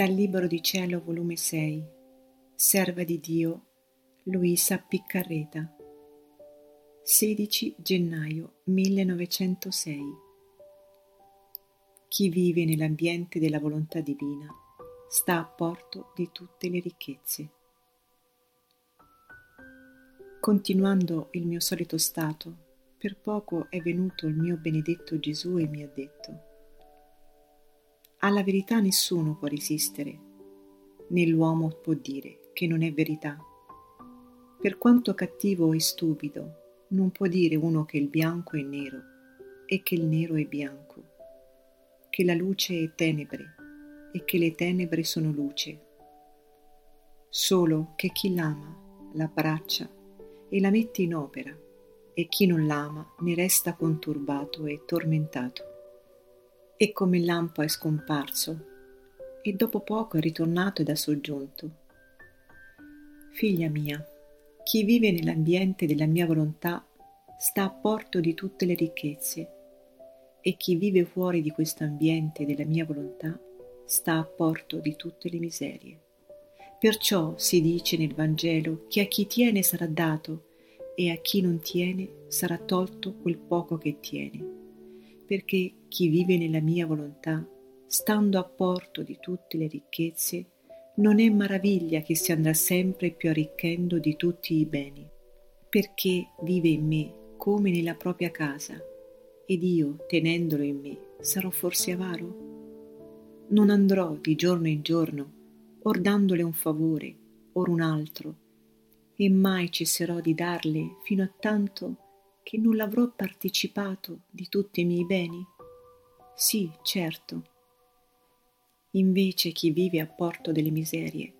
Dal Libro di Cielo, volume 6, Serva di Dio, Luisa Piccarreta, 16 gennaio 1906. Chi vive nell'ambiente della volontà divina sta a porto di tutte le ricchezze. Continuando il mio solito stato, per poco è venuto il mio benedetto Gesù e mi ha detto, alla verità nessuno può resistere, né l'uomo può dire che non è verità. Per quanto cattivo e stupido, non può dire uno che il bianco è nero e che il nero è bianco, che la luce è tenebre e che le tenebre sono luce. Solo che chi l'ama l'abbraccia e la mette in opera, e chi non l'ama ne resta conturbato e tormentato e come il lampo è scomparso e dopo poco è ritornato ed ha soggiunto. Figlia mia, chi vive nell'ambiente della mia volontà sta a porto di tutte le ricchezze e chi vive fuori di questo ambiente della mia volontà sta a porto di tutte le miserie. Perciò si dice nel Vangelo che a chi tiene sarà dato e a chi non tiene sarà tolto quel poco che tiene perché chi vive nella mia volontà, stando a porto di tutte le ricchezze, non è maraviglia che si andrà sempre più arricchendo di tutti i beni, perché vive in me come nella propria casa, ed io, tenendolo in me, sarò forse avaro? Non andrò di giorno in giorno, or dandole un favore, or un altro, e mai cesserò di darle fino a tanto che non l'avrò partecipato di tutti i miei beni? Sì, certo. Invece chi vive a porto delle miserie,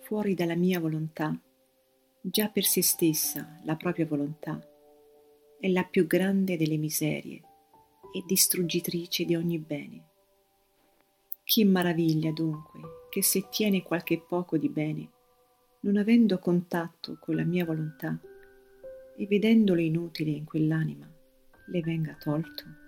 fuori dalla mia volontà, già per se stessa la propria volontà, è la più grande delle miserie e distruggitrice di ogni bene. Chi maraviglia dunque che se tiene qualche poco di bene, non avendo contatto con la mia volontà, e vedendolo inutile in quell'anima, le venga tolto?